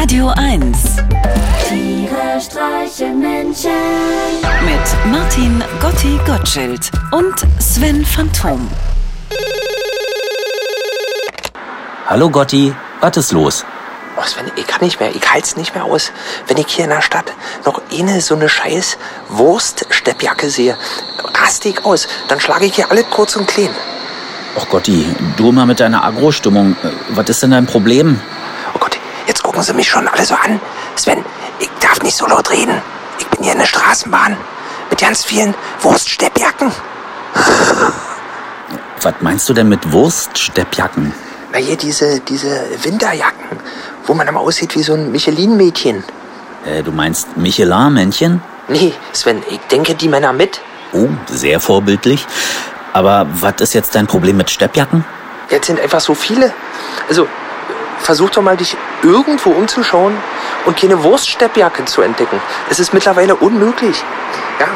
Radio 1 Tiere streichen Menschen. mit Martin Gotti Gottschild und Sven Phantom. Hallo Gotti, was ist los? Oh Sven, ich kann nicht mehr, ich halt's nicht mehr aus, wenn ich hier in der Stadt noch eine so eine scheiß Wurststeppjacke sehe. Raste ich aus, dann schlage ich hier alles kurz und klein. Och Gotti, du immer mit deiner Agro-Stimmung. Äh, Was ist denn dein Problem? Jetzt gucken sie mich schon alle so an. Sven, ich darf nicht so laut reden. Ich bin hier in der Straßenbahn mit ganz vielen Wurststeppjacken. Was meinst du denn mit Wurststeppjacken? Na hier diese, diese Winterjacken, wo man immer aussieht wie so ein Michelin-Mädchen. Äh, du meinst Michelin-Männchen? Nee, Sven, ich denke die Männer mit. Oh, sehr vorbildlich. Aber was ist jetzt dein Problem mit Steppjacken? Jetzt sind einfach so viele. Also, versuch doch mal, dich irgendwo umzuschauen und keine Wurststeppjacke zu entdecken. Es ist mittlerweile unmöglich. Ja,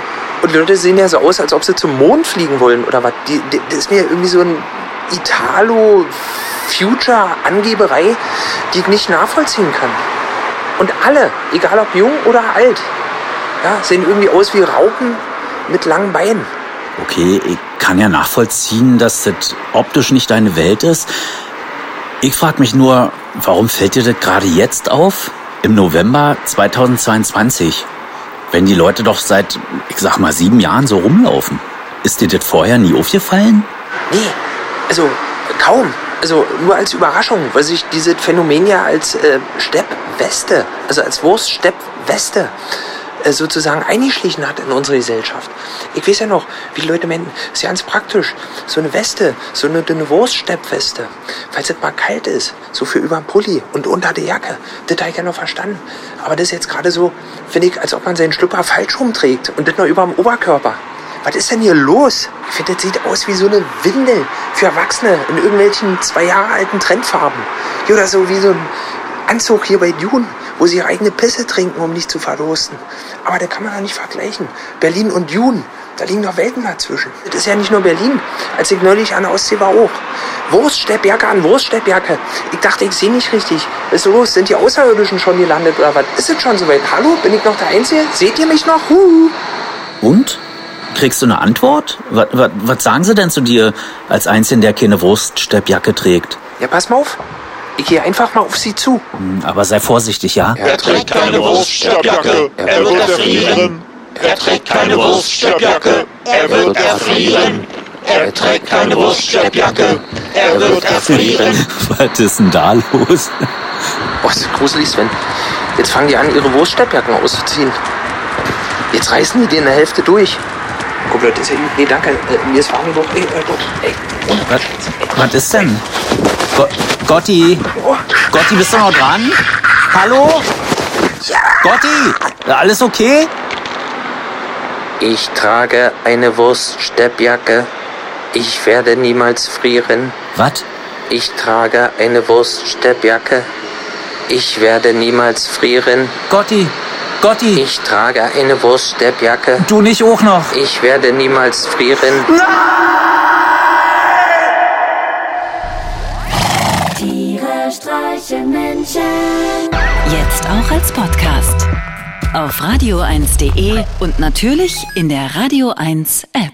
und die Leute sehen ja so aus, als ob sie zum Mond fliegen wollen oder was. Die, die, das ist mir irgendwie so ein Italo-Future-Angeberei, die ich nicht nachvollziehen kann. Und alle, egal ob jung oder alt, ja, sehen irgendwie aus wie Raupen mit langen Beinen. Okay, ich kann ja nachvollziehen, dass das optisch nicht deine Welt ist. Ich frage mich nur, warum fällt dir das gerade jetzt auf? Im November 2022. Wenn die Leute doch seit, ich sag mal, sieben Jahren so rumlaufen. Ist dir das vorher nie aufgefallen? Nee, also kaum. Also nur als Überraschung, weil sich dieses Phänomen ja als äh, Steppweste, also als Wurststeppweste sozusagen eingeschlichen hat in unsere Gesellschaft. Ich weiß ja noch, wie die Leute meinen, ist ja ganz praktisch, so eine Weste, so eine dünne Wurststeppweste, falls es mal kalt ist, so für über den Pulli und unter der Jacke, das habe ich ja noch verstanden. Aber das ist jetzt gerade so, finde ich, als ob man seinen Schlüpper falsch rumträgt und das noch über dem Oberkörper. Was ist denn hier los? Ich finde, das sieht aus wie so eine Windel für Erwachsene in irgendwelchen zwei Jahre alten Trendfarben. Oder so wie so ein Anzug hier bei Dune, wo sie ihre eigene Pisse trinken, um nicht zu verdursten. Aber da kann man doch nicht vergleichen. Berlin und Dune, da liegen doch Welten dazwischen. Das ist ja nicht nur Berlin. Als ich neulich an der Ostsee war auch. Wurststeppjacke an Wurststeppjacke. Ich dachte, ich sehe nicht richtig. Was ist so los? Sind die Außerirdischen schon gelandet oder was? Ist es schon soweit? Hallo? Bin ich noch der Einzige? Seht ihr mich noch? Huhu. Und? Kriegst du eine Antwort? Was, was, was sagen sie denn zu dir als Einzelnen, der keine Wurststeppjacke trägt? Ja, pass mal auf. Ich gehe einfach mal auf sie zu. Hm, Aber sei vorsichtig, ja? Er trägt keine Wurststeppjacke, er wird erfrieren. Er trägt keine Wurststeppjacke, er wird erfrieren. Er trägt keine Wurststeppjacke, er wird erfrieren. Was ist denn da los? Boah, ist das gruselig, Sven. Jetzt fangen die an, ihre Wurststeppjacken auszuziehen. Jetzt reißen die dir in der Hälfte durch. Guck, Leute, ist ja. Nee, danke. Äh, mir ist warm genug. Ey, äh, Gott, ey. Was, was ist denn? Go Gotti? Gotti, bist du noch dran? Hallo? Gotti? Alles okay? Ich trage eine Wurststeppjacke. Ich werde niemals frieren. Was? Ich trage eine Wurststeppjacke. Ich werde niemals frieren. Gotti? Gotti? Ich trage eine Wurststeppjacke. Du nicht auch noch? Ich werde niemals frieren. Tiere auch als Podcast. Auf radio1.de und natürlich in der Radio 1 App.